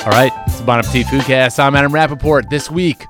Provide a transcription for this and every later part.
All right, it's the Bon Appetit Foodcast. I'm Adam Rappaport. This week,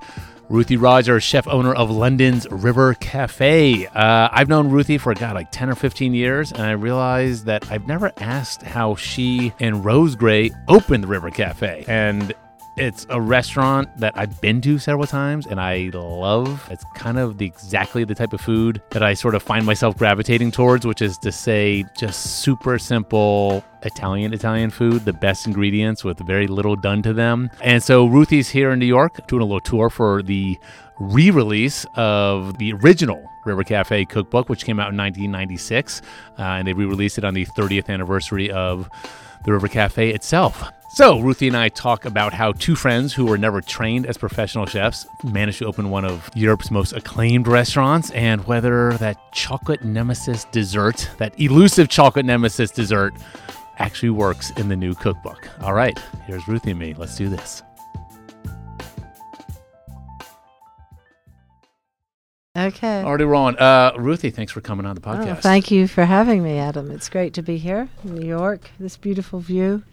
Ruthie Rogers, chef owner of London's River Cafe. Uh, I've known Ruthie for, God, like 10 or 15 years, and I realized that I've never asked how she and Rose Gray opened the River Cafe. And it's a restaurant that I've been to several times and I love. It's kind of the exactly the type of food that I sort of find myself gravitating towards, which is to say just super simple Italian Italian food, the best ingredients with very little done to them. And so Ruthie's here in New York doing a little tour for the re-release of the original River Cafe cookbook, which came out in 1996, uh, and they re-released it on the 30th anniversary of the River Cafe itself. So, Ruthie and I talk about how two friends who were never trained as professional chefs managed to open one of Europe's most acclaimed restaurants and whether that chocolate nemesis dessert, that elusive chocolate nemesis dessert, actually works in the new cookbook. All right, here's Ruthie and me. Let's do this. Okay. Already rolling. Uh, Ruthie, thanks for coming on the Oh, podcast. thank you for having me, Adam. It's great to be here in New York. This beautiful view.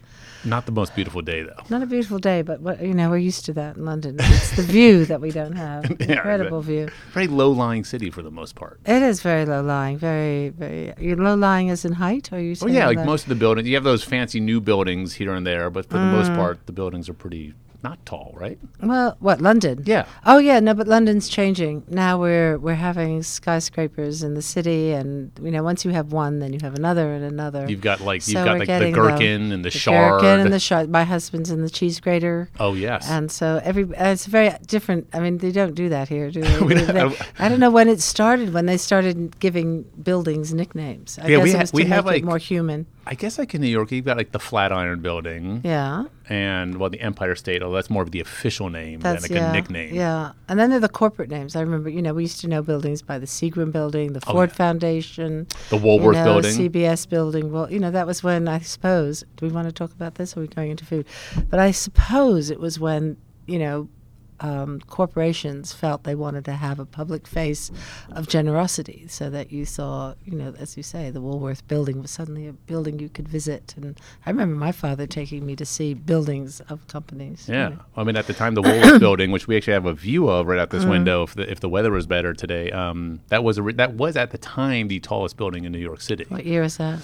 Not the most beautiful day, though. Not a beautiful day, but what you know, we're used to that in London. It's the view that we don't have. Yeah, Incredible view. Very low-lying city for the most part. It is very low lying. Very, very. You low lying as in height, or you? Oh yeah, like most of the buildings, you have those fancy new buildings here and there, but for the most Mm. part, the buildings are pretty not tall, right? Well, what London? Yeah. Oh yeah, no, but London's changing. Now we're we're having skyscrapers in the city, and you know, once you have one, then you have another and another. You've got like you've got like the gherkin and the, the shard. gherkin and the shard. My husband's in the cheese grater. oh yes. And so every uh, it's very different. I mean, they don't do that here, do they? They- they- I don't know when it started. When they started giving buildings nicknames. I Yeah, guess we it ha- was to we make have, it like- more human. I guess like in New York, you've got like the Flatiron Building Yeah, and well, the Empire State. Oh, that's more of the official name that's than like yeah, a nickname. Yeah, and then there are the corporate names. I remember, you know, we used to know buildings by the Seagram Building, the Oh, Ford yeah. Foundation, The Woolworth you know, Building. CBS Building. Well, you know, that was when I suppose. Do we want to talk about this? Or are we going into food? But I suppose it was when you know. Um, corporations felt they wanted to have a public face of generosity, so that you saw, you know, as you say, the Woolworth building was suddenly a building you could visit. And I remember my father taking me to see buildings of companies. you Yeah, know. I mean at the time the Woolworth Building, which we actually have a view of right out this window, if the if the weather was better today, um, that was a re- that was at the time the tallest building in New York City. What year is that?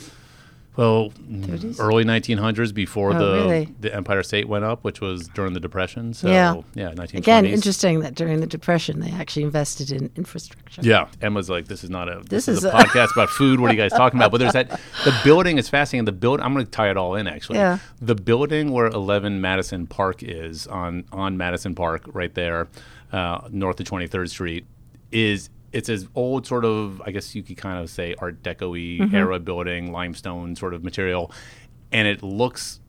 Well, 30s? early 1900s before Oh, the really? the Empire State went up, which was during the Depression. So Yeah. yeah, 1920s. Again, interesting that during the Depression they actually invested in infrastructure. Yeah, Emma's like, this is not a this, This is, is a, podcast about food. What are you guys talking about? But there's that the building is fascinating. The build I'm going to tie it all in actually. Yeah. The building where 11 Madison Park is on on Madison Park right there, uh, north of 23rd Street, is it's as old sort of I guess you could kind of say Art Deco-y Mm-hmm. era building, limestone sort of material, and it looks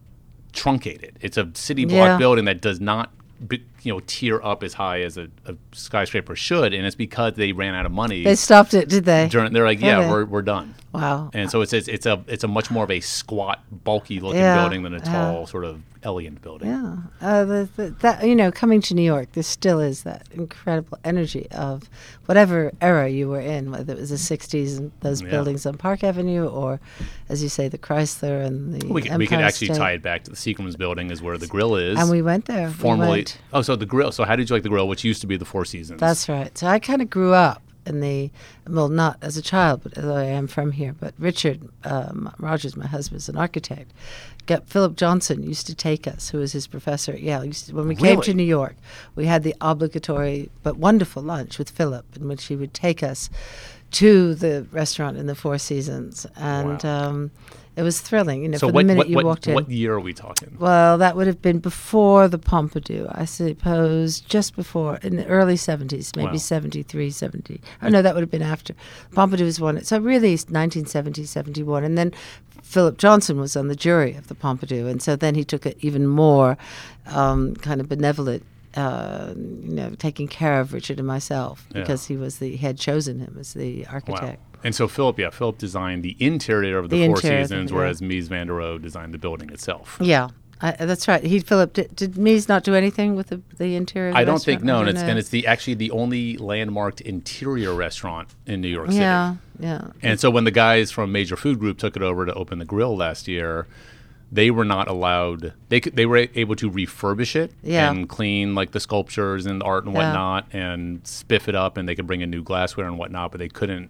truncated. It's a city block Yeah. building that does not, you know, tier up as high as a, a skyscraper should, and it's because they ran out of money. They stopped it, did they? during, they're like, yeah, Okay. we're, we're done. wow. And so it's, it's it's a it's a much more of a squat, bulky looking Yeah, building than a yeah. tall, sort of elegant building. Yeah, uh, the, the, that you know, coming to New York, there still is that incredible energy of whatever era you were in, whether it was the '60s and those Yeah. buildings on Park Avenue, or, as you say, the Chrysler and the We could, Empire we could actually State. tie it back to the Seagram's building, is where the grill is. And we went there. We went. Oh, so the grill. So how did you like the grill, which used to be the Four Seasons? That's right. So I kind of grew up in the, well, not as a child, but although I am from here. But Richard um, Rogers, my husband, is an architect. Got Philip Johnson used to take us, who was his professor at Yale. Used to, when we came to New York, we had the obligatory but wonderful lunch with Philip, in which he would take us to the restaurant in the Four Seasons, and Wow. um, it was thrilling. You know, so for what the minute what, you what, walked in. what year are we talking? Well, that would have been before the Pompidou, I suppose, just before, in the early 70s, maybe Wow. 73, 70. Oh, no, that would have been after. Pompidou was one. So really, it's 1970, 71. And then Philip Johnson was on the jury of the Pompidou. And so then he took it even more um, kind of benevolent. Uh, you know, taking care of Richard and myself Yeah. because he was the he had chosen him as the architect. Wow. And so Philip, yeah, Philip designed the interior of the, The Four interior of the- Seasons, yeah. whereas Mies van der Rohe designed the building itself. Yeah, I, that's right. He Philip did, did Mies not do anything with the the interior? Of the I don't think no, and it's and it's the actually the only landmarked interior restaurant in New York City. yeah, yeah. And so when the guys from Major Food Group took it over to open the grill last year, they were not allowed. They could, they were able to refurbish it Yeah. and clean like the sculptures and art and Yeah. whatnot, and spiff it up, and they could bring in new glassware and whatnot, but they couldn't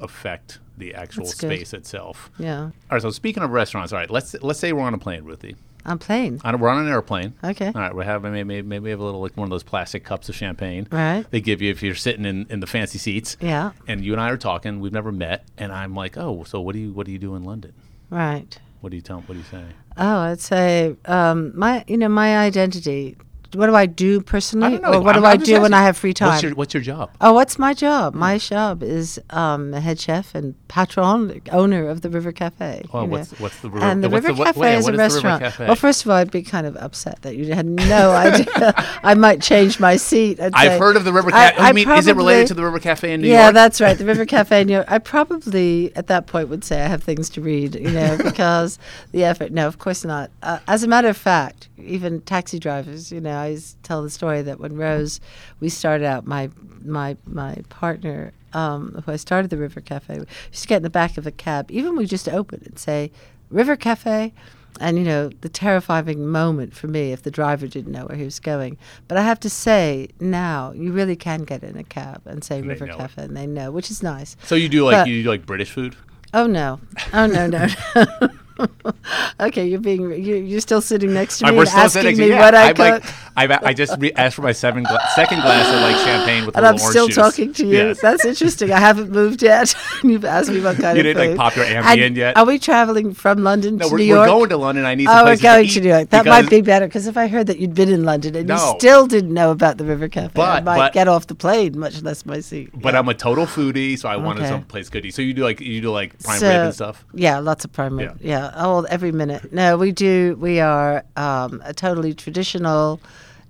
affect the actual That's good. space itself. Yeah. All right. So speaking of restaurants, all right. Let's let's say we're on a plane, Ruthie. I'm playing. On we're on an airplane. Okay. All right. We have maybe maybe, maybe we have a little like one of those plastic cups of champagne. Right. They give you if you're sitting in, in the fancy seats. Yeah. And you and I are talking. We've never met, and I'm like, oh, so what do you what do you do in London? Right. What do you tell? What do you say? Oh, I'd say um, my, you know, my identity. What do I do personally, I or what I'm- do I do when. I have free time? What's your What's your job? Oh, what's my job? My job is um, head chef and patron, owner of the River Cafe. Know. what's what's the river? and the River what- Cafe wait, is what a the River restaurant. Well, first of all, I'd be kind of upset that you had no idea. I might change my seat. I've say- heard of the River Cafe. I I mean, is it related to the River Cafe in New yeah, York? Yeah, that's right. The River Cafe in New York. I probably at that point would say I have things to read, you know, because the effort. No, of course not. Uh, as a matter of fact, even taxi drivers, you know, I always tell the story that when Rose, we started out, my my my partner, um, who I started the River Cafe, we used to get in the back of a cab, even we just open and say, River Cafe. And you know the terrifying moment for me if the driver didn't know where he was going. But I have to say now you really can get in a cab and say they River know it. Cafe, and they know, which is nice. So you do like But- you do like British food? Oh no! Oh no no! okay, you're being you, you're still sitting next to me we're asking sitting. me yeah, what I I'm cook, like, I've, I just re- asked for my seven gla- second glass of like champagne with a and I'm still juice. talking to you. Yes. That's interesting. I haven't moved yet. You've asked me what kind You of didn't, like, pop your And yet? Are we traveling from London No, to we're, New we're York? going to London. I need some Oh, we're going to, to New York. That might be better because if I heard that you'd been in London and No. you still didn't know about the River Cafe, I might but- get off the plane, much less my seat. But Yeah. I'm a total foodie, so I wanted Okay. some place good to eat. So you do like you do like prime So- rib and stuff. Yeah, lots of prime rib. Yeah, oh, every minute. No, we do. We are um, a totally traditional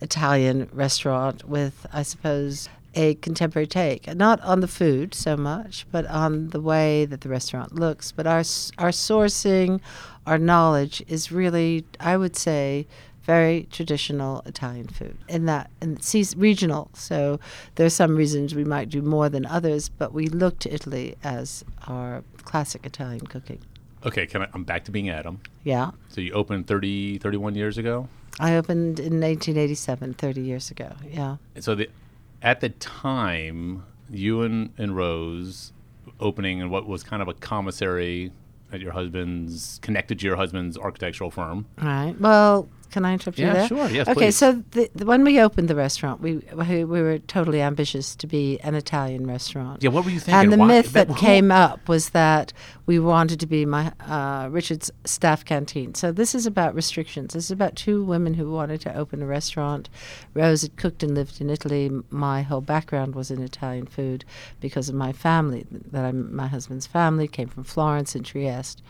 Italian restaurant with, I suppose, a contemporary take, not on the food so much, but on the way that the restaurant looks. But our our sourcing, our knowledge is really, I would say, very traditional Italian food. In that, and it's regional. So there are some reasons we might do more than others, but we look to Italy as our classic Italian cooking. Okay, can I, I'm back to being Adam. Yeah. So you opened 30, 31 years ago. I opened in 1987, 30 years ago. Yeah. So the at the time, you and, and Rose opening in what was kind of a commissary at your husband's connected to your husband's architectural firm. Right. Well, can I interrupt you Yeah, there? sure. Yes, Okay, please. so the, the, when we opened the restaurant, we we we were totally ambitious to be an Italian restaurant. Yeah, what were you thinking? And the Why- myth that who- came up was that we wanted to be my uh, Richard's staff canteen. So this is about restrictions. This is about two women who wanted to open a restaurant. Rose had cooked and lived in Italy. My whole background was in Italian food because of my family. That I'm my husband's family came from Florence and Trieste.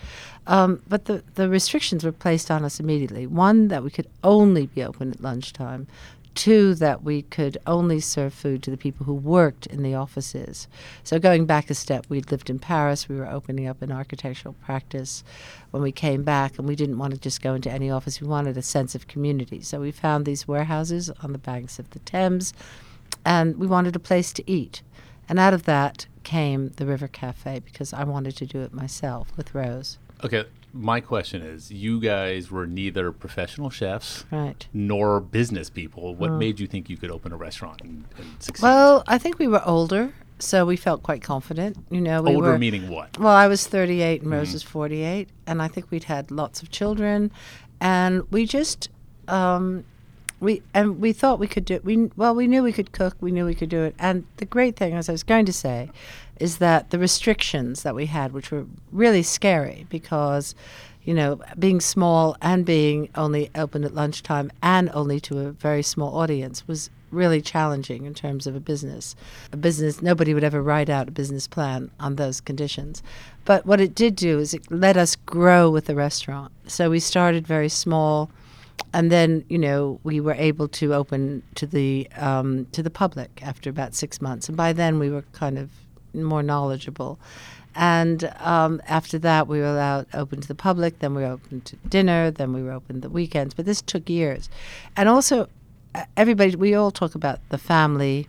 Um, but the the restrictions were placed on us immediately. One that we could only be open at lunchtime. Two, that we could only serve food to the people who worked in the offices. So, going back a step, we'd lived in Paris. We were opening up an architectural practice when we came back, and we didn't want to just go into any office. We wanted a sense of community. So, we found these warehouses on the banks of the Thames, and we wanted a place to eat. And out of that came the River Cafe because I wanted to do it myself with Rose. Okay, my question is: You guys were neither professional chefs Right. nor business people. What made you think you could open a restaurant and, and succeed? Well, I think we were older, so we felt quite confident. You know, we older were meaning what? Well, I was 38 and Rose was 48, and I think we'd had lots of children, and we just um, we and we thought we could do it. we well we knew we could cook, we knew we could do it, and the great thing, as I was going to say, is that the restrictions that we had, which were really scary, because you know being small and being only open at lunchtime and only to a very small audience was really challenging in terms of a business. A business, nobody would ever write out a business plan on those conditions. But what it did do is it let us grow with the restaurant. So we started very small, and then you know we were able to open to the um, to the public after about six months, and by then we were kind of more knowledgeable. And um, after that, we were allowed open to the public. Then we were open to dinner. Then we were open the weekends. But this took years, and also everybody. We all talk about the family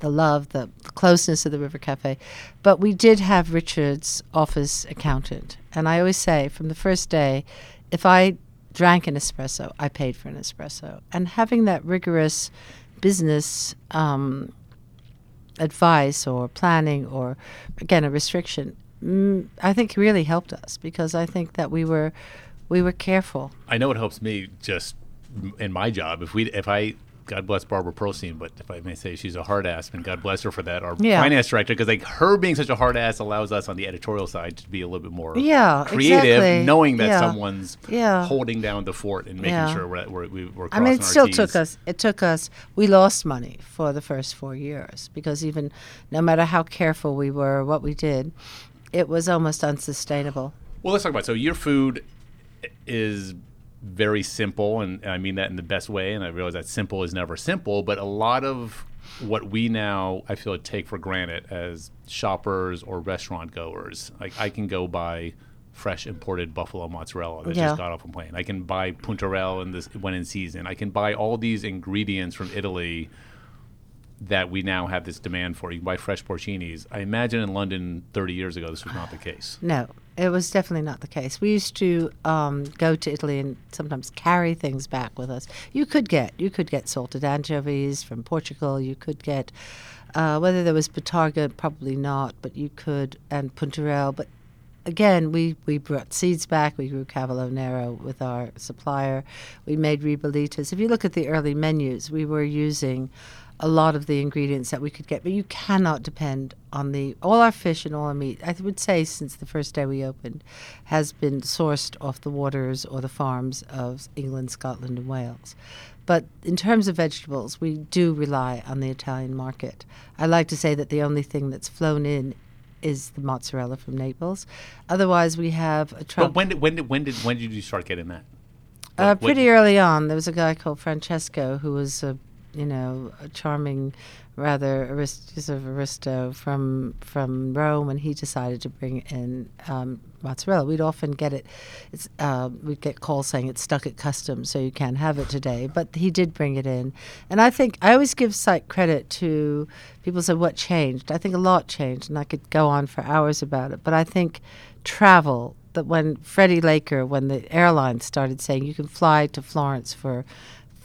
the love, the, the closeness of the River Cafe. But we did have Richard's office accountant. And I always say from the first day, if I drank an espresso, I paid for an espresso. And having that rigorous business um, advice or planning or, again, a restriction, mm, I think really helped us because I think that we were we were careful. I know it helps me just in my job. If we, if I, God bless Barbara Pearlstein, but if I may say, she's a hard ass, and God bless her for that. Our Yeah. finance director, because like her being such a hard ass allows us on the editorial side to be a little bit more Yeah, creative, exactly. knowing that Yeah. someone's Yeah. holding down the fort and making sure we're, we're, we- we're I mean, it still T's. took us. It took us. We lost money for the first four years because even no matter how careful we were, what we did, it was almost unsustainable. Well, let's talk about it. so your food is very simple, and I mean that in the best way. And I realize that simple is never simple, but a lot of what we now I feel take for granted as shoppers or restaurant goers, like I can go buy fresh imported buffalo mozzarella that Yeah. just got off a plane. I can buy puntarelle in this when in season. I can buy all these ingredients from Italy that we now have this demand for. You can buy fresh porcinis. I imagine in London 30 years ago this was not the case. No, it was definitely not the case. We used to um, go to Italy and sometimes carry things back with us. You could get you could get salted anchovies from Portugal. You could get uh, whether there was Bottarga, probably not, but you could and Puntarelle. But again, we, we brought seeds back. We grew Cavolo Nero with our supplier. We made ribollitas. If you look at the early menus, we were using a lot of the ingredients that we could get, but you cannot depend on the all our fish and all our meat. I would say since the first day we opened, has been sourced off the waters or the farms of England, Scotland, and Wales. But in terms of vegetables, we do rely on the Italian market. I like to say that the only thing that's flown in is the mozzarella from Naples. Otherwise, we have a But when did when did when did when did you start getting that? Uh, pretty early on, there was a guy called Francesco who was a, you know, a charming, rather of aristo from from Rome, and he decided to bring in um, mozzarella. We'd often get it. Uh, we'd get calls saying it's stuck at customs, so you can't have it today. But he did bring it in, and I think I always give site credit to people. Say what changed? I think a lot changed, and I could go on for hours about it. But I think travel that when Freddie Laker, when the airlines started saying you can fly to Florence for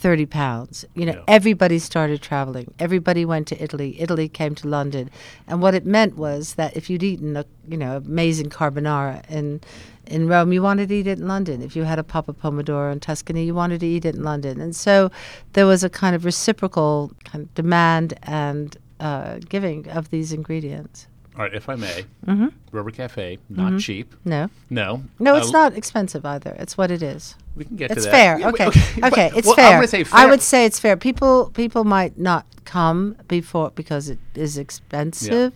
30 pounds, you know, Yeah. everybody started traveling. Everybody went to Italy. Italy came to London. And what it meant was that if you'd eaten a, you know, amazing carbonara in in Rome, you wanted to eat it in London. If you had a Pappa Pomodoro in Tuscany, you wanted to eat it in London. And so there was a kind of reciprocal kind of demand and uh, giving of these ingredients. All right, if I may, Mm-hmm. River Cafe, not cheap. No. No, No, it's Uh, not expensive either. It's what it is. We can get It's to that. fair. Yeah, okay. but- Okay. It's well, fair. Gonna I would say it's fair. People people might not come before because it is expensive,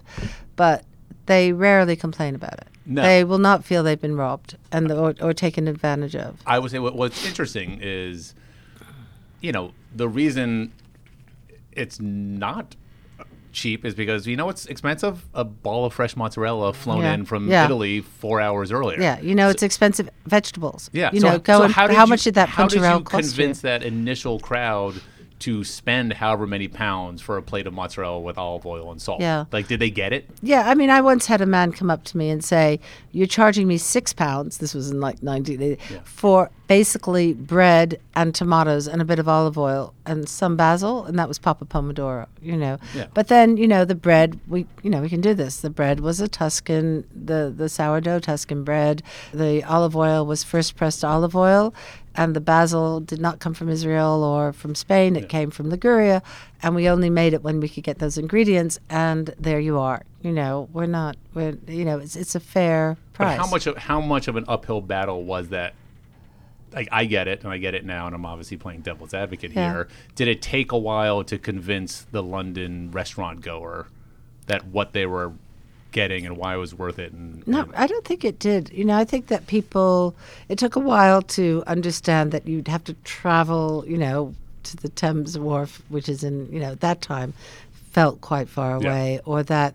but they rarely complain about it. No. They will not feel they've been robbed and or, or taken advantage of. I would say what, what's interesting is, you know, the reason it's not cheap is because you know what's expensive? A ball of fresh mozzarella flown Yeah. in from Yeah. Italy four hours earlier. Yeah, you know it's expensive vegetables. Yeah. you so, know, go so how, how, did much you, did that how did you cost convince you? that initial crowd to spend however many pounds for a plate of mozzarella with olive oil and salt? Yeah. Like, did they get it? Yeah, I mean, I once had a man come up to me and say, "You're charging me six pounds." This was in like 1980 eh, Yeah. for basically bread and tomatoes and a bit of olive oil and some basil, and that was Pappa Pomodoro, you know. Yeah. But then, you know, the bread, we, you know, we can do this. The bread was a Tuscan, the the sourdough Tuscan bread. The olive oil was first pressed olive oil. And the basil did not come from Israel or from Spain. It came from Liguria, and we only made it when we could get those ingredients. And there you are. You know, we're not. We're you know, it's it's a fair price. But how much of how much of an uphill battle was that? Like I get it, and I get it now, and I'm obviously playing devil's advocate Yeah. here. Did it take a while to convince the London restaurant goer that what they were getting and why it was worth it? And, No, and- I don't think it did. You know, I think that people, it took a while to understand that you'd have to travel, you know, to the Thames Wharf, which is in, you know, at that time felt quite far Yeah. away, or that,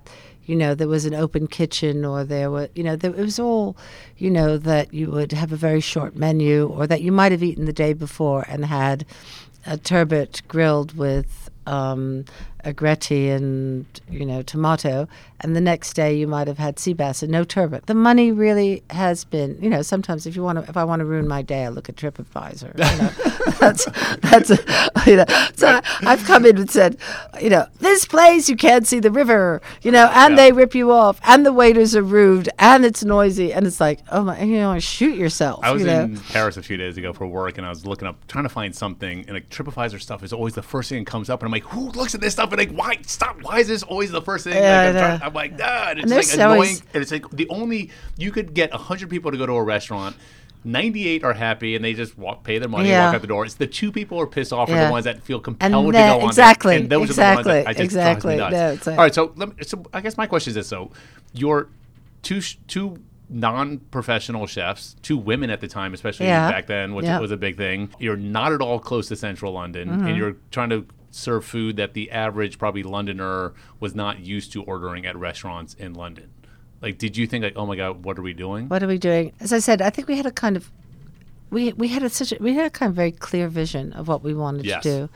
you know, there was an open kitchen, or there were, you know, there, it was all, you know, that you would have a very short menu, or that you might have eaten the day before and had a turbot grilled with um, agretti and you know tomato, and the next day you might have had sea bass and no turbot. The money really has been, you know, sometimes if you want to, if I want to ruin my day, I look at TripAdvisor. You know, that's that's you know. So I, I've come in and said, you know, this place you can't see the river, you know, and Yeah. they rip you off, and the waiters are rude, and it's noisy, and it's like, oh my, you know, shoot yourself. I was you know? in Paris a few days ago for work, and I was looking up, trying to find something, and like TripAdvisor stuff is always the first thing that comes up, and I'm like, who looks at this stuff? And like, why stop? Why is this always the first thing? Yeah, like, I'm, trying- I'm like, ah, and it's And like annoying, always- and it's like the only you could get hundred people to go to a restaurant. 98 are happy and they just walk, pay their money, Yeah. walk out the door. It's the two people who are pissed off are the ones that feel compelled to go on exactly. And those exactly, are the ones that I just exactly. drives me No, nuts. it's like- All right, so let me, so I guess my question is this: so your two two non-professional chefs, two women at the time, especially Yeah. back then, which Yeah. was a big thing. You're not at all close to central London, Mm-hmm. and you're trying to serve food that the average probably Londoner was not used to ordering at restaurants in London. Like, did you think like, oh my god, what are we doing? What are we doing? As I said, I think we had a kind of we we had a such a, we had a kind of very clear vision of what we wanted Yes. to do.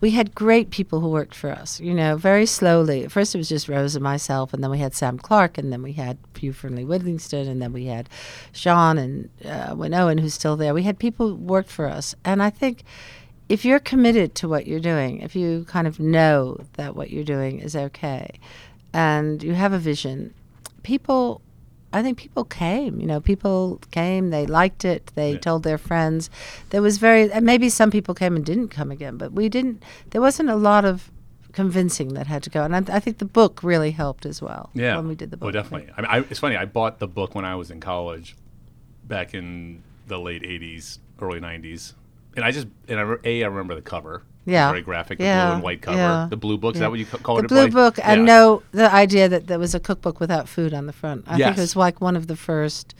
We had great people who worked for us. You know, very slowly. At first, it was just Rose and myself, and then we had Sam Clark, and then we had Hugh Fearnley-Whittingstall, and then we had Sian and uh, Owen, who's still there. We had people who worked for us, and I think if you're committed to what you're doing, if you kind of know that what you're doing is okay, and you have a vision, people I think people came. You know, people came. They liked it. They Yeah. told their friends. There was very, and maybe some people came and didn't come again, but we didn't. There wasn't a lot of convincing that had to go, and I, I think the book really helped as well. Yeah. when we did the book. Oh, definitely. I mean, I, it's funny. I bought the book when I was in college, back in the late '80s, early '90s, and I just and I, a I remember the cover. Yeah. very graphic. The Yeah. blue and white cover. Yeah. The blue book. Is Yeah. that what you ca- call The it? The blue book, and Yeah. no, the idea that there was a cookbook without food on the front. I think it was like one of the first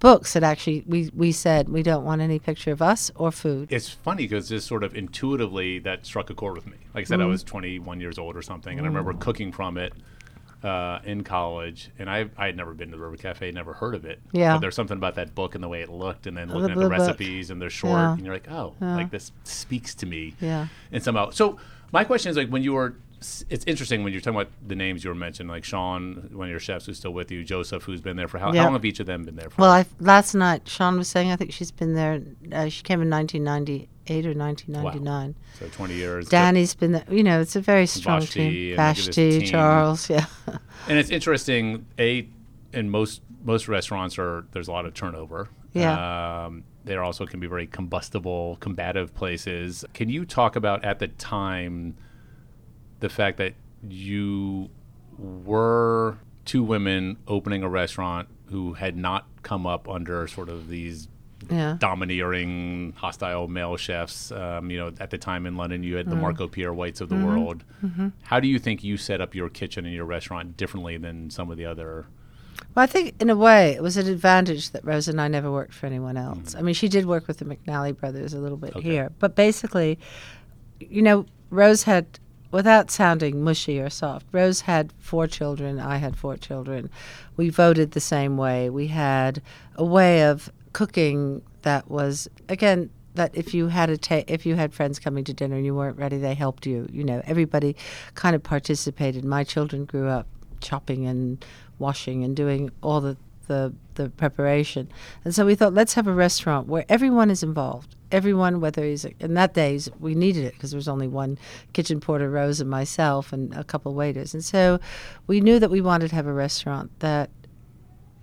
books that actually we we said we don't want any picture of us or food. It's funny because just sort of intuitively that struck a chord with me. Like I said, I Mm-hmm. was 21 years old or something, and I remember cooking from it uh, in college. And I I had never been to the River Cafe, never heard of it. Yeah. But there's something about that book and the way it looked, and then the looking at the book. recipes and they're short, Yeah. and you're like, oh, like this speaks to me. Yeah. And somehow, so my question is like when you were. It's interesting when you're talking about the names you were mentioned, like Sian, one of your chefs who's still with you, Joseph, who's been there for how, Yeah. how long have each of them been there for? Well, I last night Sian was saying I think she's been there. Uh, she came in 1998 or 1999. so 20 years. Danny's been there. You know, it's a very strong Vashti team. and look at Vashti, team. Charles, yeah, And it's interesting. A in most most restaurants are there's a lot of turnover. Yeah. Um, there also can be very combustible, combative places. Can you talk about at the time the fact that you were two women opening a restaurant who had not come up under sort of these yeah. domineering, hostile male chefs. Um, you know, at the time in London, you had Mm. the Marco Pierre Whites of the Mm-hmm. world. How do you think you set up your kitchen and your restaurant differently than some of the other? Well, I think in a way it was an advantage that Rose and I never worked for anyone else. Mm-hmm. I mean, she did work with the McNally brothers a little bit Okay. here, but basically, you know, Rose had, without sounding mushy or soft, Rose had four children. I had four children. We voted the same way. We had a way of cooking that was again that if you had a ta- if you had friends coming to dinner and you weren't ready, they helped you. You know, everybody kind of participated. My children grew up chopping and washing and doing all the the, the preparation, and so we thought let's have a restaurant where everyone is involved. Everyone, whether he's in that days we needed it because there was only one kitchen porter, Rose and myself, and a couple waiters, and so we knew that we wanted to have a restaurant that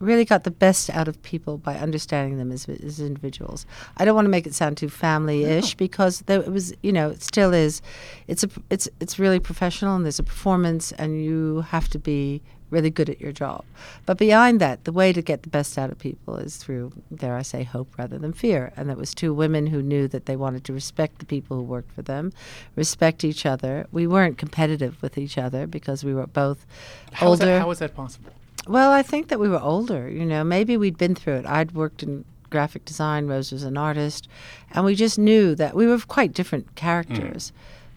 really got the best out of people by understanding them as, as individuals. I don't want to make it sound too family-ish because there, it was, you know, it still is. It's a, it's, it's really professional and there's a performance and you have to be really good at your job. But behind that, the way to get the best out of people is through, dare I say, hope rather than fear. And that was two women who knew that they wanted to respect the people who worked for them, respect each other. We weren't competitive with each other because we were both How is older. that, how is that possible? Well, I think that we were older. You know, maybe we'd been through it. I'd worked in graphic design. Rose was an artist, and we just knew that we were quite different characters.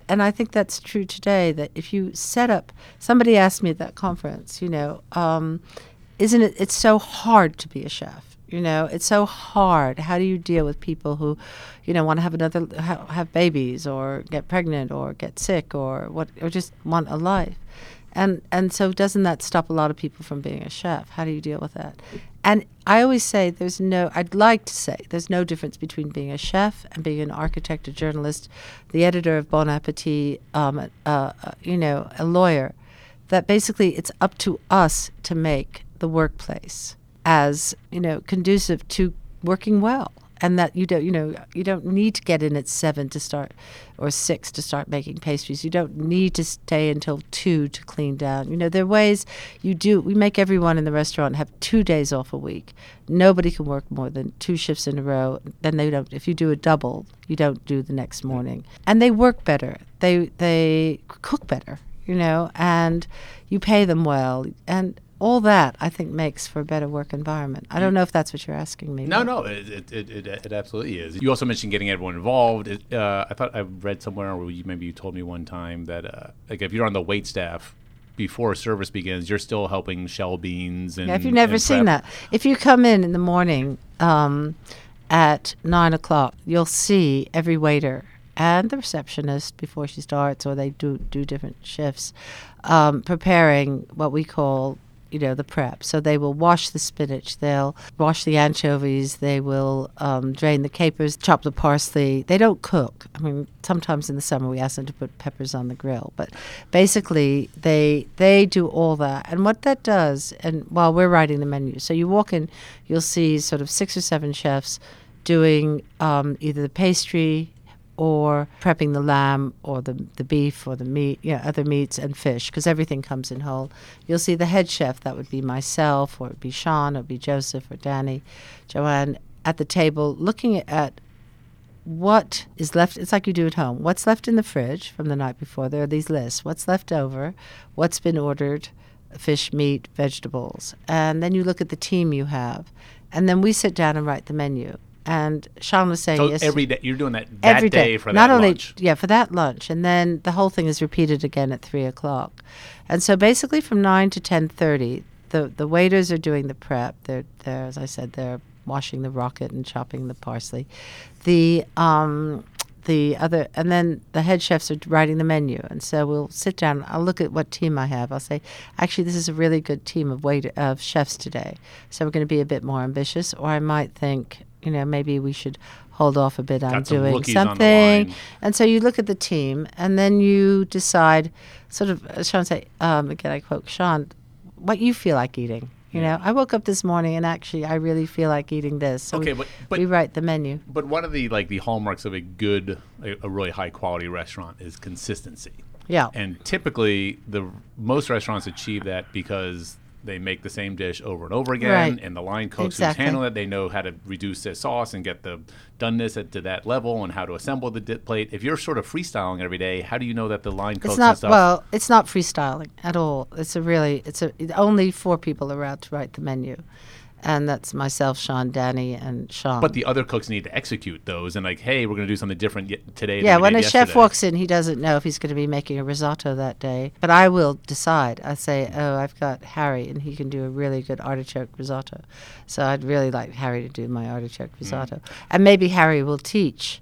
And I think that's true today. That if you set up, somebody asked me at that conference, you know, um, isn't it? It's so hard to be a chef. You know, it's so hard. How do you deal with people who, you know, want to have another ha- have babies or get pregnant or get sick or what or just want a life? And and so doesn't that stop a lot of people from being a chef? How do you deal with that? And I always say there's no I'd like to say there's no difference between being a chef and being an architect, a journalist, the editor of Bon Appetit, um, uh, you know, a lawyer. That basically it's up to us to make the workplace as you know conducive to working well and that you don't you know you don't need to get in at seven to start or six to start making pastries. You don't need to stay until two to clean down. You know there are ways you do we make everyone in the restaurant have two days off a week. Nobody can work more than two shifts in a row. Then they don't if you do a double you don't do the next morning. And they work better. They they cook better you know and you pay them well. And all that I think makes for a better work environment. I don't know if that's what you're asking me. No, no, it it, it, it, it absolutely is. You also mentioned getting everyone involved. It, uh, I thought I read somewhere, or you, maybe you told me one time that uh, like if you're on the wait staff before service begins, you're still helping shell beans and. Yeah, if you've never seen prep. that, if you come in in the morning um, at nine o'clock, you'll see every waiter and the receptionist before she starts, or they do do different shifts, um, preparing what we call you know the prep. So they will wash the spinach, they'll wash the anchovies, they will um, drain the capers, chop the parsley. They don't cook. I mean, sometimes in the summer we ask them to put peppers on the grill, but basically they they do all that. And what that does, and while we're writing the menu, so you walk in, you'll see sort of six or seven chefs doing um, either the pastry or prepping the lamb or the, the beef or the meat, yeah, other meats and fish, because everything comes in whole. You'll see the head chef, that would be myself, or it would be Sian, or it would be Joseph, or Danny, Joanne, at the table looking at what is left. It's like you do at home. What's left in the fridge from the night before? There are these lists. What's left over? What's been ordered? Fish, meat, vegetables. And then you look at the team you have. And then we sit down and write the menu. And Sian was saying So yes, every day you're doing that that every day. day, for not that only lunch. yeah for that lunch, and then the whole thing is repeated again at three o'clock, and so basically from nine to ten thirty, the the waiters are doing the prep. They're they're as I said they're washing the rocket and chopping the parsley, the um the other and then the head chefs are writing the menu. And so we'll sit down. I'll look at what team i have. I'll say actually this is a really good team of waiter of chefs today. So we're going to be a bit more ambitious. Or i might think you know maybe we should hold off a bit on Got doing on something. line. and so you look at the team and then you decide sort of uh, Sian say um, again i quote Sian what you feel like eating. You know i woke up this morning and actually i really feel like eating this. So Okay, we, but- but- we write the menu. But one of the like the hallmarks of a good, a, a really high quality restaurant is consistency. yeah. And typically, the most restaurants achieve that because they make the same dish over and over again, Right. and the line cooks Exactly. who handle it. They know how to reduce the sauce and get the doneness at, to that level, and how to assemble the dip plate. If you're sort of freestyling every day, how do you know that the line cooks It's not stuff? well. It's not freestyling at all. It's a really. It's a only four people are allowed to write the menu, and that's myself, Sian, Danny, and Sian. but the other cooks need to execute those, and like, hey, we're going to do something different y- today. yeah, when a did chef walks in, he doesn't know if he's going to be making a risotto that day. But I will decide. I say, oh, I've got Harry, and he can do a really good artichoke risotto. So I'd really like Harry to do my artichoke Mm. risotto, and maybe Harry will teach.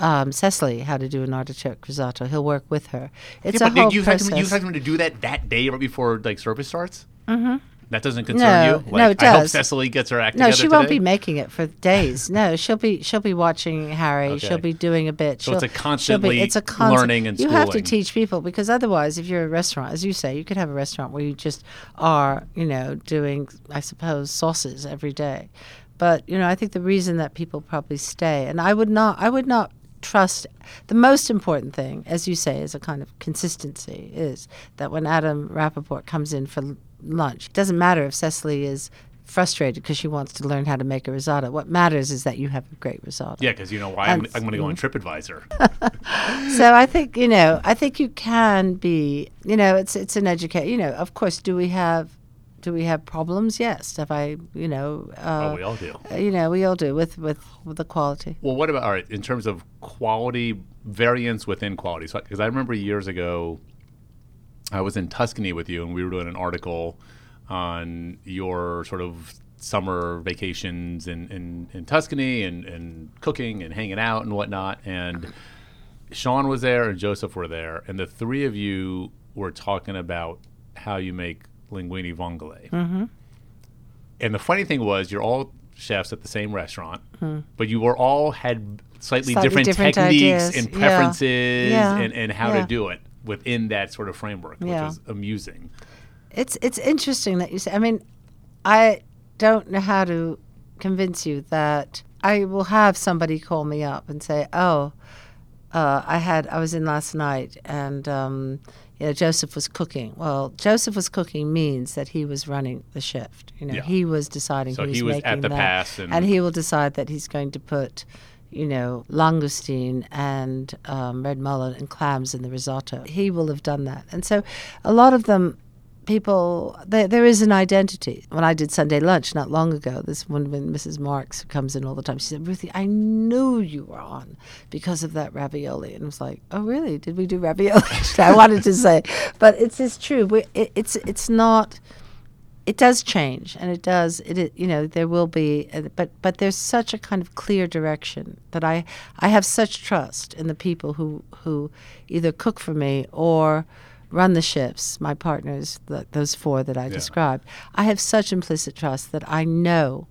Um, Cecily, how to do an artichoke risotto. He'll work with her. It's Yeah, a whole you expect, process. him, you expect him to do that that day right before like service starts. Mm-hmm. That doesn't concern No, you. no, Like, it I hope does. Cecily gets her act No, together she won't today. be making it for days. No, she'll be she'll be watching Harry. Okay. She'll be doing a bit. So it's a she'll be- constantly it's a constant, learning and You have to teach people because otherwise, if you're a restaurant, as you say, you could have a restaurant where you just are, you know, doing, I suppose, sauces every day. But you know, I think the reason that people probably stay, and I would not, I would not trust. The most important thing, as you say, is a kind of consistency. Is that when Adam Rappaport comes in for lunch, it doesn't matter if Cecily is frustrated because she wants to learn how to make a risotto. What matters is that you have a great risotto. Yeah, because you know why I'm, I'm going to go on TripAdvisor. so I think you know, I think you can be, you know, it's it's an educate. You know, of course, do we have do we have problems? Yes. Have I, you know, uh, oh, we all do. you know, we all do with with, with the quality. Well, what about all right in terms of quality variance within quality? Because I remember years ago, I was in Tuscany with you, and we were doing an article on your sort of summer vacations in, in, in Tuscany and, and cooking and hanging out and whatnot. And Sian was there and Joseph were there, and the three of you were talking about how you make linguine vongole. Mm-hmm. And the funny thing was, you're all chefs at the same restaurant, but you were all had slightly. Slightly different, different techniques ideas. and Yeah. preferences Yeah. And, and how Yeah. to do it within that sort of framework, which is amusing. It's it's interesting that you say. I mean, I don't know how to convince you that I will have somebody call me up and say, "Oh, uh, I had I was in last night and um, you know Joseph was cooking." Well, Joseph was cooking means that he was running the shift. You know, Yeah. he was deciding So he was making at the that, pass and- he will decide that he's going to put. You know, langoustine and um, red mullet and clams in the risotto. He will have done that, and so a lot of them people there, there is an identity. When i did sunday lunch not long ago this when mrs marks comes in all the time she said ruthie i knew you were on because of that ravioli. And i was like oh really? Did we do ravioli? I wanted to say but it's it's true. We, it, it's it's not it does change and it does it, it you know there will be uh, but but there's such a kind of clear direction that i i have such trust in the people who who either cook for me or run the ships. my partners the, those four that i described i have such implicit trust that i know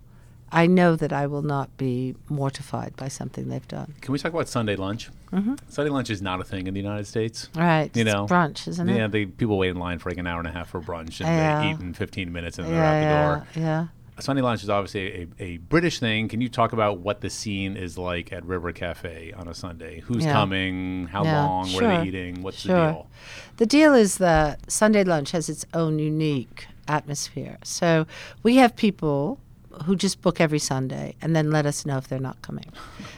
i know that i will not be mortified by something they've done Can we talk about Sunday lunch? Mm-hmm. Sunday lunch is not a thing in the United States. right You it's know, brunch isn't it Yeah, the people wait in line for like an hour and a half for brunch, and Yeah. they eat in 15 minutes, and they're yeah out the yeah door. yeah Sunday lunch is obviously a, a British thing. Can you talk about what the scene is like at River Cafe on a Sunday? Who's Yeah. coming? How Yeah, long? What are sure, they eating? What's the deal? The deal is that Sunday lunch has its own unique atmosphere. So we have people who just book every Sunday and then let us know if they're not coming.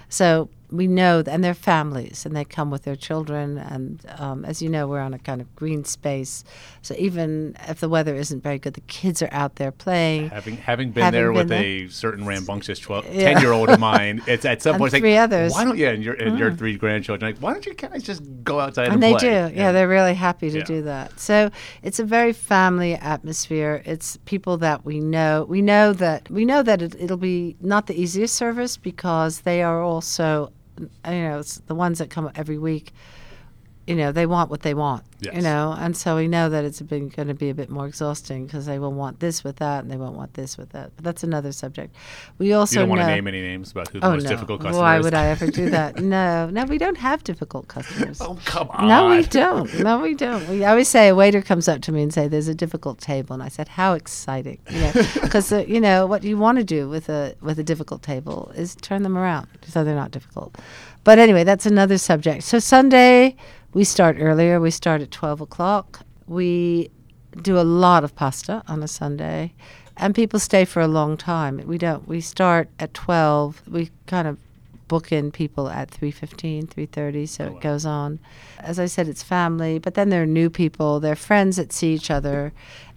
So we know, and they're families, and they come with their children. And um, as you know, we're on a kind of green space. So even if the weather isn't very good, the kids are out there playing. Having having been Having there with been a certain rambunctious 12, Yeah. 10 year old of mine, it's at some point it's three like, others. Mm. why don't you and your and your three grandchildren like why don't you guys just go outside and, and they play? do yeah, they're really happy to Yeah. do that so it's a very family atmosphere it's people that we know we know that we know that it, it'll be not the easiest service because they are also you know the ones that come every week you know they want what they want you know and so we know that it's been going to be a bit more exhausting because they will want this with that and they won't want this with that but that's another subject we also You don't want to name any names about who the Oh most no! difficult customer Why would I ever do that? No, no, we don't have difficult customers. Oh come on! No, we don't. No, we don't. We always say a waiter comes up to me and say, "There's a difficult table," and I said, "How exciting!" You know, because uh, you know what you want to do with a with a difficult table is turn them around so they're not difficult. But anyway, that's another subject. So Sunday we start earlier. We start at twelve o'clock. We do a lot of pasta on a Sunday, and people stay for a long time. We don't. We start at twelve. We kind of book in people at 3.15 3.30 so Oh, wow. it goes on as i said it's family but then there are new people they're friends that see each other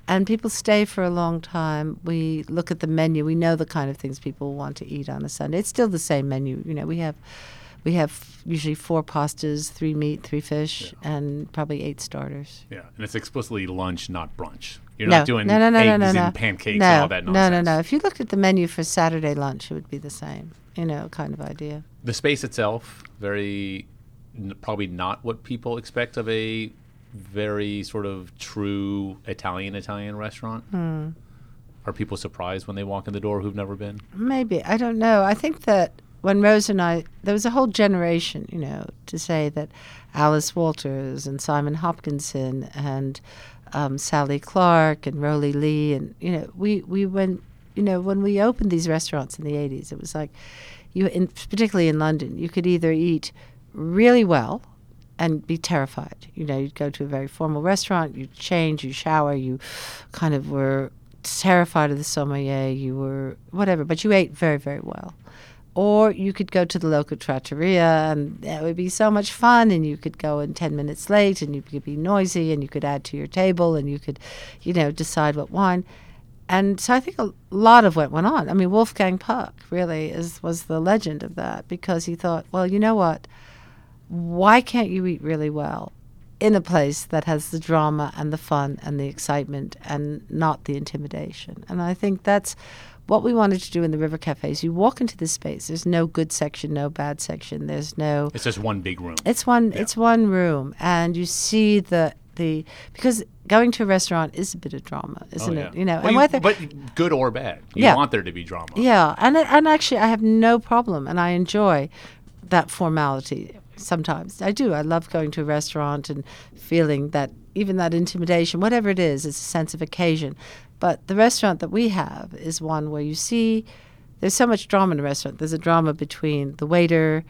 and people stay for a long time we look at the menu we know the kind of things people want to eat on a sunday it's still the same menu you know we have we have usually four pastas three meat three fish and probably eight starters Yeah, and it's explicitly lunch, not brunch. You're no, not doing no, no, no, eggs no, no, no. and pancakes no, and all that no, nonsense. no, no. No. If you looked at the menu for Saturday lunch, it would be the same, you know, kind of idea. The space itself, very n- probably not what people expect of a very sort of true Italian Italian restaurant. Hmm. Are people surprised when they walk in the door who've never been? Maybe I don't know. I think that when Rose and I, there was a whole generation, you know, to say that Alice Waters and Simon Hopkinson and um, Sally Clarke and Rowley Leigh and you know we we went you know when we opened these restaurants in the 80s it was like you in, particularly in London you could either eat really well and be terrified. You know you'd go to a very formal restaurant you change you shower you kind of were terrified of the sommelier you were whatever but you ate very very well or you could go to the local trattoria and that would be so much fun and you could go in 10 minutes late and you could be noisy and you could add to your table and you could you know decide what wine and so I think a lot of what went on. I mean, Wolfgang Puck really is was the legend of that because he thought, well, you know what? Why can't you eat really well in a place that has the drama and the fun and the excitement and not the intimidation. And I think that's what we wanted to do in the River Cafes. You walk into this space. There's no good section, no bad section. There's no. It's just one big room. It's one. Yeah. It's one room, and you see the the because going to a restaurant is a bit of drama, oh, isn't Oh, yeah. it? You know, Well, and you- whether but good or bad, you Yeah. want there to be drama. yeah, and and actually, I have no problem, and I enjoy that formality. Sometimes I do. I love going to a restaurant and feeling that even that intimidation, whatever it is, is a sense of occasion. But the restaurant that we have is one where you see there's so much drama in a restaurant. There's a drama between the waiter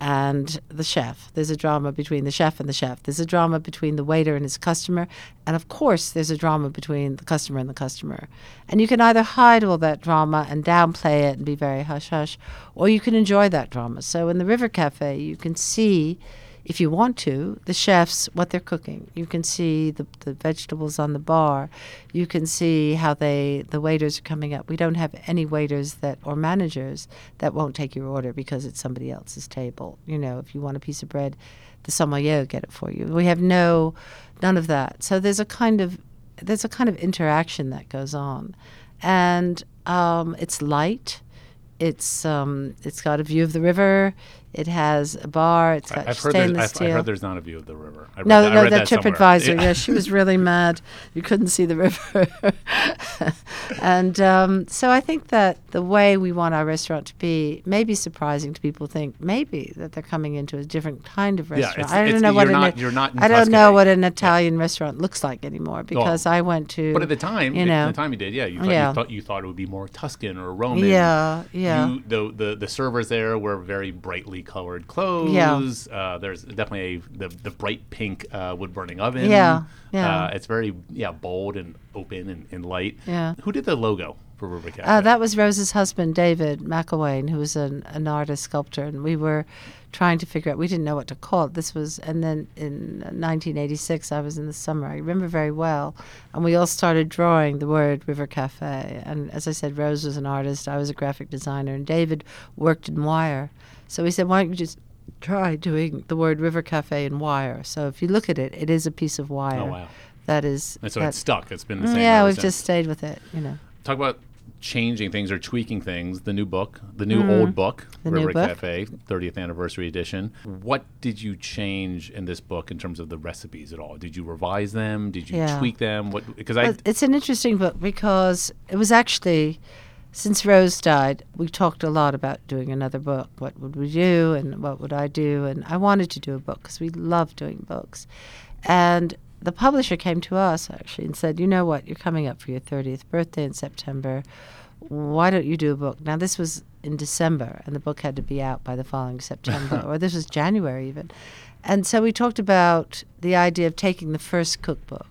and the chef. There's a drama between the chef and the chef. There's a drama between the waiter and his customer. And of course, there's a drama between the customer and the customer. And you can either hide all that drama and downplay it and be very hush hush, or you can enjoy that drama. So in the River Cafe, you can see, if you want to, the chefs, what they're cooking. You can see the, the vegetables on the bar. You can see how they the waiters are coming up. We don't have any waiters that or managers that won't take your order because it's somebody else's table. You know, if you want a piece of bread, the sommelier will get it for you. We have no none of that. So there's a kind of there's a kind of interaction that goes on, and um, it's light. It's um, it's got a view of the river. It has a bar. It's got I- I've heard, stainless I've, steel. I heard there's not a view of the river. I read No, that, I no, read that. TripAdvisor. Yeah. Yeah, she was really mad. You couldn't see the river. and um, so I think that the way we want our restaurant to be may be surprising to people. Think maybe that they're coming into a different kind of Yeah, restaurant. it's- I don't it's- know what an, not- you're not in I don't know what an Italian restaurant looks like anymore because I went to. But at the time, you know, at the time you did, yeah, you thought, Yeah. you thought you thought it would be more Tuscan or Roman. Yeah, yeah. You, the, the the servers there were very brightly colored clothes. Uh, there's definitely a, the the bright pink uh, wood burning oven. Yeah, yeah. Uh, it's very yeah bold and open and, and light. Yeah. Who did the logo for River Cafe? Uh, that was Rose's husband, David MacIlwaine, who was an, an artist sculptor, and we were trying to figure out. We didn't know what to call it. This was, and then in 1986, I was in the summer. I remember very well, and we all started drawing the word River Cafe. And as I said, Rose was an artist. I was a graphic designer, and David worked in wire. So we said, why don't you just try doing the word River Cafe in wire? So if you look at it, it is a piece of wire. Oh wow! That is. And so that- it's stuck. It's been the same. Mm, yeah, we've since. just stayed with it. You know. talk about changing things or tweaking things. The new book, the new mm. old book. The River book. Cafe, 30th anniversary edition. What did you change in this book in terms of the recipes at all? Did you revise them? Did you Yeah. tweak them? What? Because I it's an interesting book because it was actually since Rose died, we talked a lot about doing another book. What would we do, and what would I do? And I wanted to do a book because we love doing books. And the publisher came to us actually and said, "You know what? You're coming up for your 30th birthday in September. Why don't you do a book?" Now this was in December, and the book had to be out by the following September, or this was January even. And so we talked about the idea of taking the first cookbook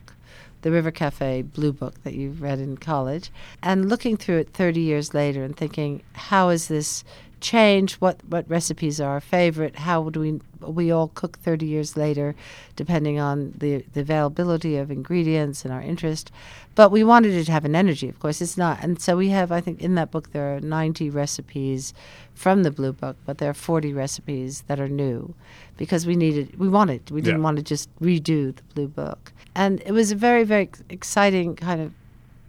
the River Cafe Blue Book that you read in college, and looking through it 30 years later and thinking, how has this changed? What what recipes are our favorite? How do we we all cook 30 years later, depending on the, the availability of ingredients and our interest. But we wanted it to have an energy, of course. It's not, and so we have. I think in that book there are 90 recipes from the Blue Book, but there are 40 recipes that are new, because we needed we wanted we didn't Yeah. want to just redo the Blue Book, and it was a very very exciting kind of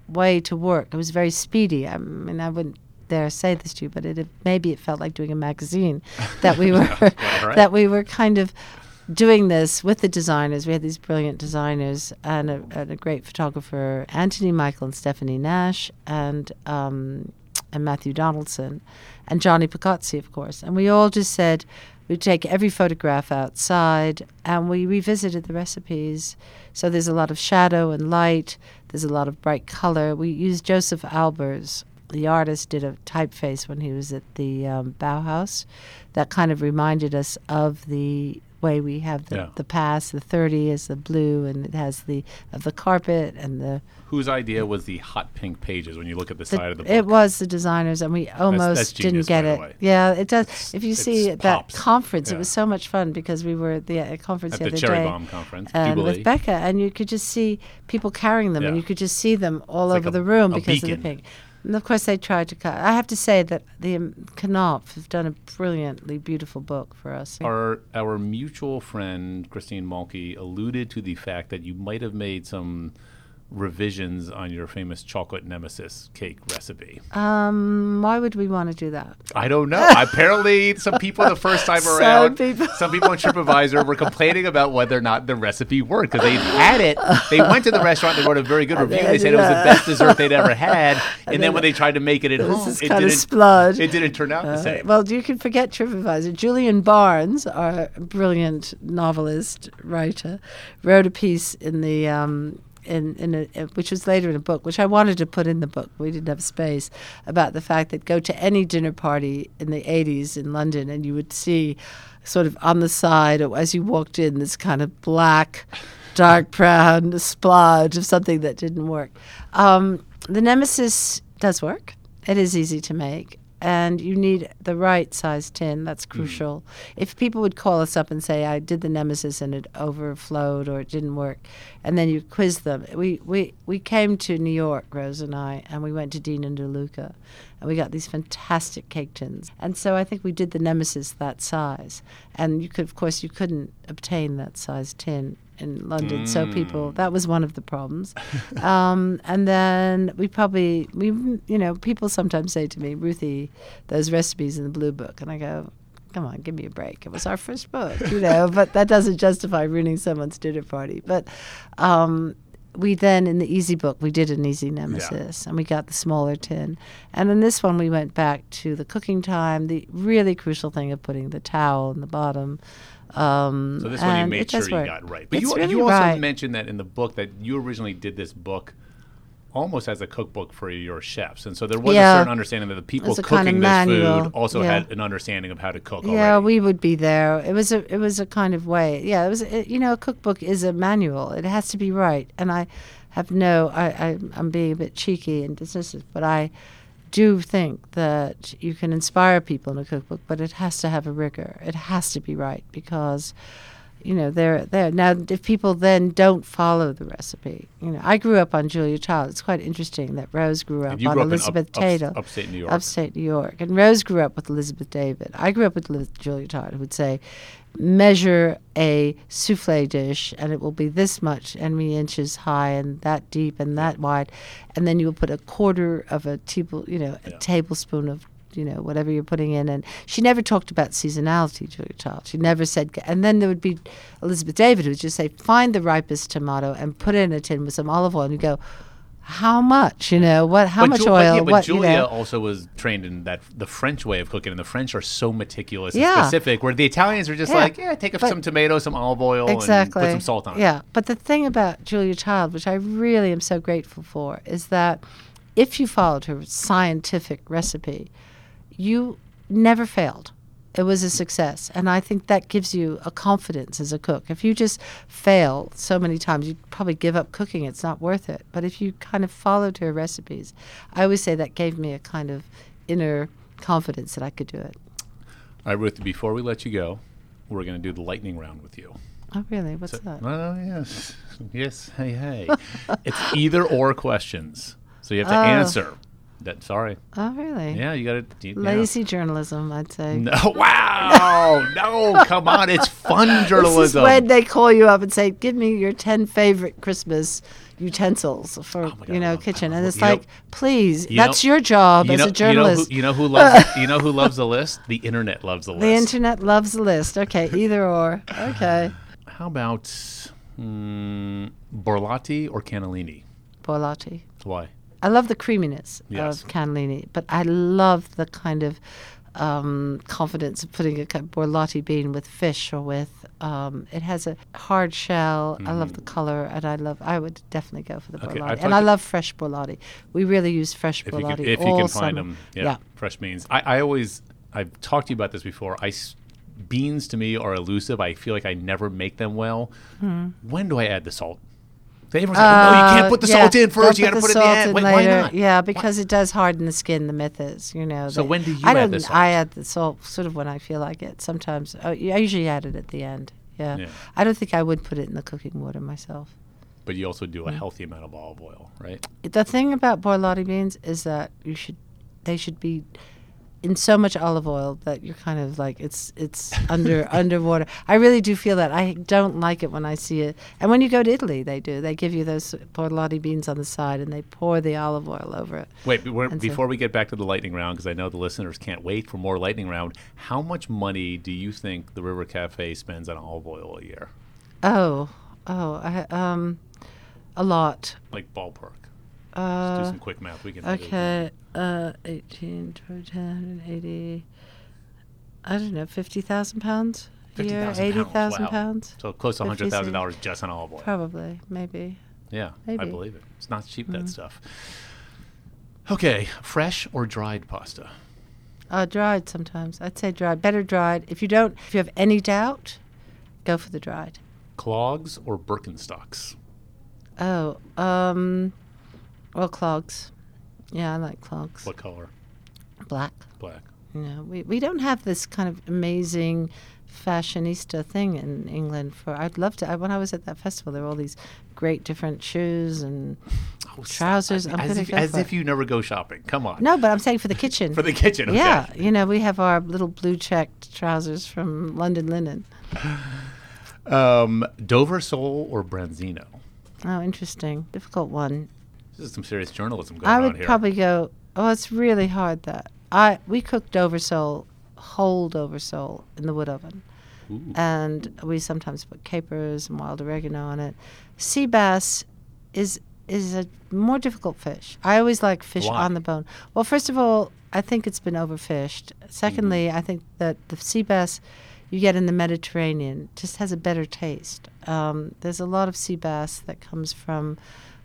way to work. It was very speedy. I mean, I wouldn't dare say this to you, but it maybe it felt like doing a magazine that we were right. that we were kind of doing this with the designers. We had these brilliant designers and a, and a great photographer, Anthony Michael and Stephanie Nash, and um, and Matthew Donaldson, and Johnny Picozzi, of course. And we all just said we take every photograph outside and we revisited the recipes. So there's a lot of shadow and light. There's a lot of bright color. We used Josef Albers. The artist did a typeface when he was at the um, Bauhaus that kind of reminded us of the way we have the, Yeah. the past. The 30 is the blue, and it has the of the carpet and the whose idea was the hot pink pages when you look at the, the- side of the book? It was the designers, and we almost that's didn't get by the it. Yeah, it does. If you see at that conference, Yeah. it was so much fun because we were at the at conference at the the other Cherry day. Bombe conference, um, And Jubilee. with Becca, and you could just see people carrying them, and you could just see them all It's over like a- the room because of the pink. And of course, they tried to cut. I have to say that the um, Knopf have done a brilliantly beautiful book for us. Our our mutual friend Christine Muhlke alluded to the fact that you might have made some revisions on your famous chocolate nemesis cake recipe. Um, why would we want to do that? I don't know. Apparently, some people the first time Some around, people. some people on TripAdvisor were complaining about whether or not the recipe worked because they had it. They went to the restaurant, they wrote a very good review. They said it was the best dessert they'd ever had, and then when they tried to make it at home, it didn't. It didn't turn out the Uh, same. well, you can forget TripAdvisor. Julian Barnes, our brilliant novelist writer, wrote a piece in the um, in in a, uh, which was later in a book, which I wanted to put in the book. We didn't have space about the fact that go to any dinner party in the '80s in London, and you would see, sort of on the side or as you walked in, this kind of black. Dark brown splodge of something that didn't work. Um, the Nemesis does work. It is easy to make and you need the right size tin. That's mm. crucial. If people would call us up and say, "I did the Nemesis and it overflowed or it didn't work," and then you quiz them, we we we came to New York, Rose and I, and we went to Dean and DeLuca, and we got these fantastic cake tins. And so I think we did the Nemesis that size, and you could, of course, you couldn't obtain that size tin in London. So people, that was one of the problems. um, and then we probably, we, you know, people sometimes say to me, Ruthie, those recipes in the blue book, and I go. Come on, give me a break. It was our first book, you know, but that doesn't justify ruining someone's dinner party. But um, we then, in the easy book, we did an easy nemesis and we got the smaller tin. And in this one, we went back to the cooking time, the really crucial thing of putting the towel in the bottom. Um, So this one you made sure you work. got right. But It's you, really you also right. mentioned that in the book that you originally did this book almost as a cookbook for your chefs, and so there was Yeah. a certain understanding that the people a kind cooking of this food also Yeah. had an understanding of how to cook. Yeah, already. we would be there. It was a it was a kind of way. Yeah, it was. It, you know, a cookbook is a manual. It has to be right. And I have no. I, I I'm being a bit cheeky and dismissive, but I do think that you can inspire people in a cookbook, but it has to have a rigor. It has to be right because. You know, they're there now. If people then don't follow the recipe, you know, I grew up on Julia Child. It's quite interesting that Rose grew up on grew up Elizabeth up, Taylor ups- upstate New York. upstate New York. And Rose grew up with Elizabeth David. I grew up with Julia Child, who would say, measure a souffle dish and it will be this much and many inches high and that deep and that wide. And then you will put a quarter of a table, you know, a Yeah. tablespoon of you know whatever you're putting in and she never talked about seasonality to her child she never said and then there would be elizabeth david who would just say find the ripest tomato and put it in a tin with some olive oil and you go how much you know what how But much Ju- but oil yeah, but what Julia you know also was trained in that the French way of cooking, and the French are so meticulous Yeah. and specific. Where the Italians are just Yeah. like, yeah, take But- some tomatoes, some olive oil, exactly and put some salt on it. yeah but the thing about julia child which i really am so grateful for is that if you followed her scientific recipe you never failed it was a success and i think that gives you a confidence as a cook if you just fail so many times you'd probably give up cooking it's not worth it but if you kind of followed her recipes i always say that gave me a kind of inner confidence that i could do it All right, Ruth. Before we let you go, we're going to do the lightning round with you. oh really what's that Oh yes, yes. Hey, hey. it's either or questions, so you have to Oh. answer. That sorry. oh really Yeah, you got to. lazy journalism i'd say No, wow, no, come on, it's fun journalism. This is when they call you up and say, "Give me your ten favorite Christmas utensils for Oh God, you know love- kitchen," and it's you know- like, "Please, that's know- your job as a journalist." You know, who, you know who loves you know who loves the list? The internet loves the list. the internet loves the list. Okay, either or. Okay, How about mm, Borlotti or Cannellini? Borlotti. Why? I love the creaminess Yes. of cannellini, but I love the kind of um, confidence of putting a borlotti bean with fish or with. Um, it has a hard shell. I love the color, and I love. I would definitely go for the Mm. Okay, borlotti, I'd and like I love fresh borlotti. We really use fresh If you borlotti can, if you can summer. find them, yeah, yeah. fresh beans. I, I always I've talked to you about this before. I beans to me are elusive. I feel like I never make them well. Hmm. When do I add the salt? Everyone's like, oh, no, you can't put the Uh, yeah, salt in first. You got to put it in the end. Wait, why not? Yeah, because it does harden the skin. The myth is, you know. So when do you I add the salt? I add the salt sort of when I feel like it. Sometimes oh, I usually add it at the end. Yeah. Yeah. I don't think I would put it in the cooking water myself. but you also do a healthy amount of olive oil, right? The thing about borlotti beans is that you should, they should be in so much olive oil that you're kind of like it's it's under underwater. I really do feel that. I don't like it when I see it. And when you go to Italy, they do. They give you those borlotti beans on the side and they pour the olive oil over it. Wait, And so- before we get back to the lightning round, because I know the listeners can't wait for more lightning round. How much money do you think the River Cafe spends on olive oil a year? Oh, oh, I, um, a lot. Like ballpark. Let's do Uh, some quick math. We can. okay, uh, 18, 20, 10, 80, I don't know, 50,000 pounds a year? 50,000 pounds, 80,000 wow. pounds? So close to 50 hundred thousand dollars just on olive oil. Probably, maybe. Yeah, I Maybe. Believe it. It's not cheap that stuff. Okay, fresh or dried pasta? Uh, dried sometimes. I'd say dried. Better dried. If you don't, if you have any doubt, go for the dried. Clogs or Birkenstocks? Oh, um, well, clogs. Yeah, I like clogs. What color? Black. Black. You know, we, we don't have this kind of amazing fashionista thing in England. For I'd love to. I, when I was at that festival, there were all these great different shoes and Oh. Trousers, I'm As, if, as if you never go shopping. Come on. no, but I'm saying for the kitchen. For the kitchen. Okay. Yeah, you know, we have our little blue checked trousers from London Linen. Um, Dover Sole or Branzino? Oh, interesting. Difficult one. This is some serious journalism going on. here. I would probably go. Oh, it's really hard. That I we cooked Dover sole, whole Dover sole in the wood oven, Ooh. and we sometimes put capers and wild oregano on it. Sea bass is is a more difficult fish. I always like fish Why? on the bone. Well, first of all, I think it's been overfished. Secondly, Mm-hmm. I think that the sea bass you get in the Mediterranean just has a better taste. Um, there's a lot of sea bass that comes from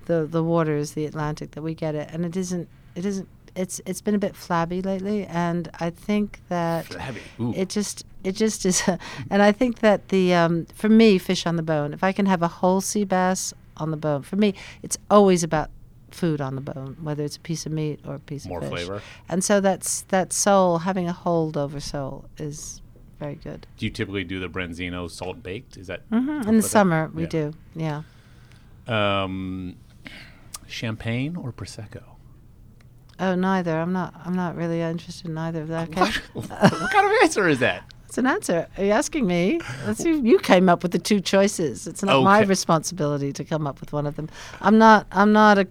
the the waters, the Atlantic, that we get it, and it isn't. It isn't. It's it's been a bit flabby lately, and I think that Flabby. Ooh. it just it just is. and I think that the um, for me, fish on the bone. If I can have a whole sea bass on the bone, for me, it's always about food on the bone, whether it's a piece of meat or a piece More of fish. flavor. And so that's that sole having a hold Dover sole is very good. Do you typically do the Branzino salt baked? Is that hmm In the summer, we Yeah. do. Yeah. Um, champagne or prosecco? Oh, neither. I'm not. I'm not really interested in either of that. Okay. What, what kind of answer is that? It's an answer. Are you asking me? That's you, you came up with the two choices. It's not my responsibility to come up with one of them. I'm not. I'm not a.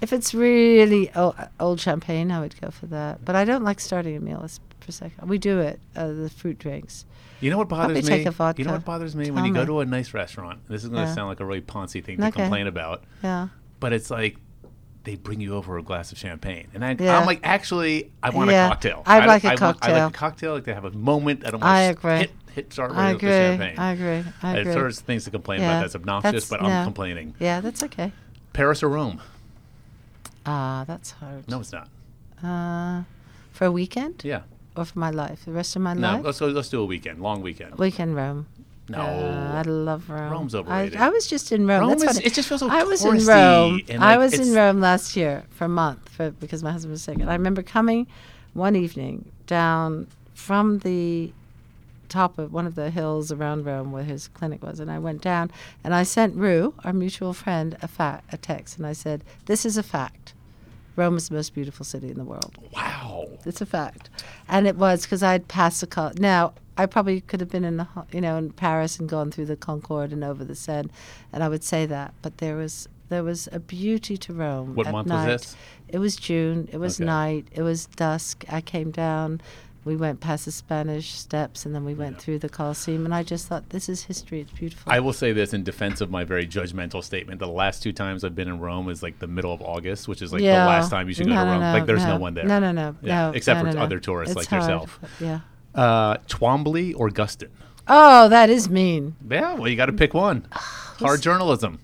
If it's really old, old champagne, I would go for that. But I don't like starting a meal with prosecco. We do it. Uh, the fruit drinks. You know what bothers Probably me? take a vodka. You know what bothers me when Tell you go to a nice restaurant. This is going to Yeah. sound like a really poncy thing to Okay. complain about, Yeah. But it's like they bring you over a glass of champagne, and I, Yeah. I'm like, actually, I want Yeah. a cocktail. I'd I, like a I Want, I like a cocktail. Like to have a moment. I don't want I to agree. hit hit start I right with the agree. champagne. I agree. I agree. There's things to complain Yeah. about. That's obnoxious, That's- but. I'm complaining. Yeah, that's okay. Paris or Rome? Ah, that's hard. No, it's not. Uh, for a weekend Yeah. or for my life, the rest of my No, life. let's go, let's do a weekend, long weekend. Weekend Rome. No. Uh, I love Rome. Rome's I, overrated. I was just in Rome. Rome That's is- funny. it just feels so I was in Rome. and, I was in Rome last year for a month for, because my husband was sick, and I remember coming one evening down from the top of one of the hills around Rome where his clinic was, and I went down and I sent Rue, our mutual friend, a fa- a text, and I said, "This is a fact. Rome is the most beautiful city in the world." Wow. It's a fact, and it was because I'd passed the col Now I probably could have been in the you know in Paris and gone through the Concorde and over the Seine, and I would say that. But there was there was a beauty to Rome. What at month night. was this? It was June. It was Okay. night. It was dusk. I came down. We went past the Spanish steps, and then we went Yeah. through the Colosseum. And I just thought, this is history. It's beautiful. I will say this in defense of my very judgmental statement. The last two times I've been in Rome is like the middle of August, which is like yeah. the last time you should go to Rome. No, like there's no, no, one there. No, no, no, Yeah, no. except no, for no, no. other tourists It's like hard. yourself. Yeah. Uh, Twombly or Guston? Oh, that is mean. Yeah, well, you got to pick one. Hard journalism,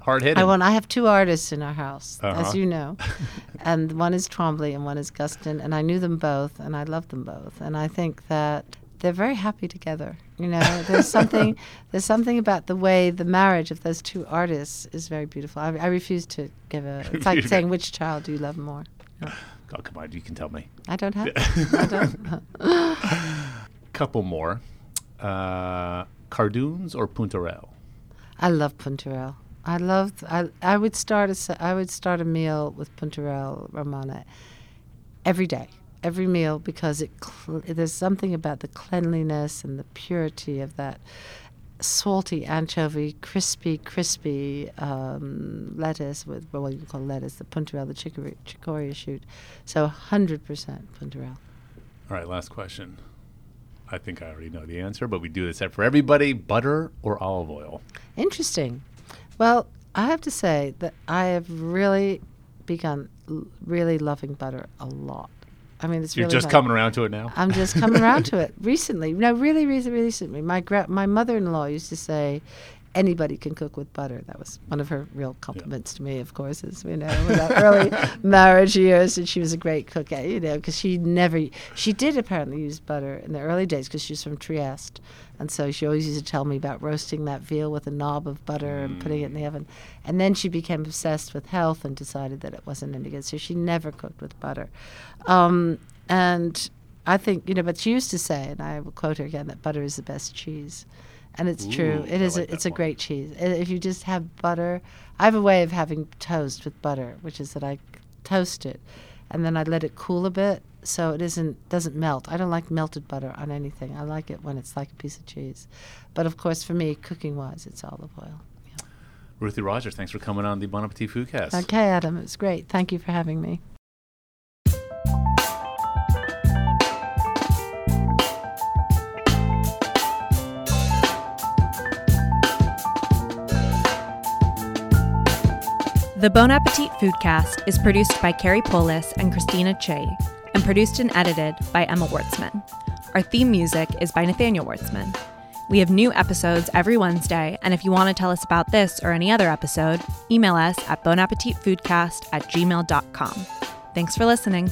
hard hitting. I want. I have two artists in our house, Uh-huh. as you know, and one is Twombly and one is Guston, and I knew them both, and I love them both, and I think that they're very happy together. You know, there's something. there's something about the way the marriage of those two artists is very beautiful. I, I refuse to give a. It's like saying which child do you love more. oh, come on, you can tell me. I don't have. I don't. Couple more. Uh, Cardoons or Puntarelle? I love Puntarelle. I love. I I would start a I would start a meal with Puntarelle Romana every day, every meal because it cl- there's something about the cleanliness and the purity of that salty anchovy, crispy, crispy um, lettuce with well, what you call lettuce, the Puntarelle, the chicory, chicoria shoot. So 100% Puntarelle. All right, last question. I think I already know the answer, but we do this for everybody: butter or olive oil? Interesting. Well, I have to say that I have really begun l- really loving butter a lot. I mean, it's You're really just coming around to it now. I'm just coming around to it recently. No, really, really, really recently. My gra- my mother-in-law used to say, "Anybody can cook with butter." That was one of her real compliments to me, of course, as we know, in our early marriage years, and she was a great cook. eh, You know, because she never, she did apparently use butter in the early days because she was from Trieste, and so she always used to tell me about roasting that veal with a knob of butter and putting it in the oven. And then she became obsessed with health and decided that it wasn't any good, so she never cooked with butter. Um, and I think you know, but she used to say, and I will quote her again, that butter is the best cheese, and it's true. Ooh, It I is. like a, it's that a great cheese. If you just have butter, I have a way of having toast with butter, which is that I toast it, and then I let it cool a bit so it isn't doesn't melt. I don't like melted butter on anything. I like it when it's like a piece of cheese. But of course, for me, cooking wise, it's olive oil. Ruthie Rogers, thanks for coming on the Bon Appetit Foodcast. Okay, Adam, it was great. Thank you for having me. The Bon Appetit Foodcast is produced by Carrie Polis and Christina Che, and produced and edited by Emma Wartzman. Our theme music is by Nathaniel Wartzman. We have new episodes every Wednesday, and if you want to tell us about this or any other episode, email us at bonappetitfoodcast at gmail.com. Thanks for listening.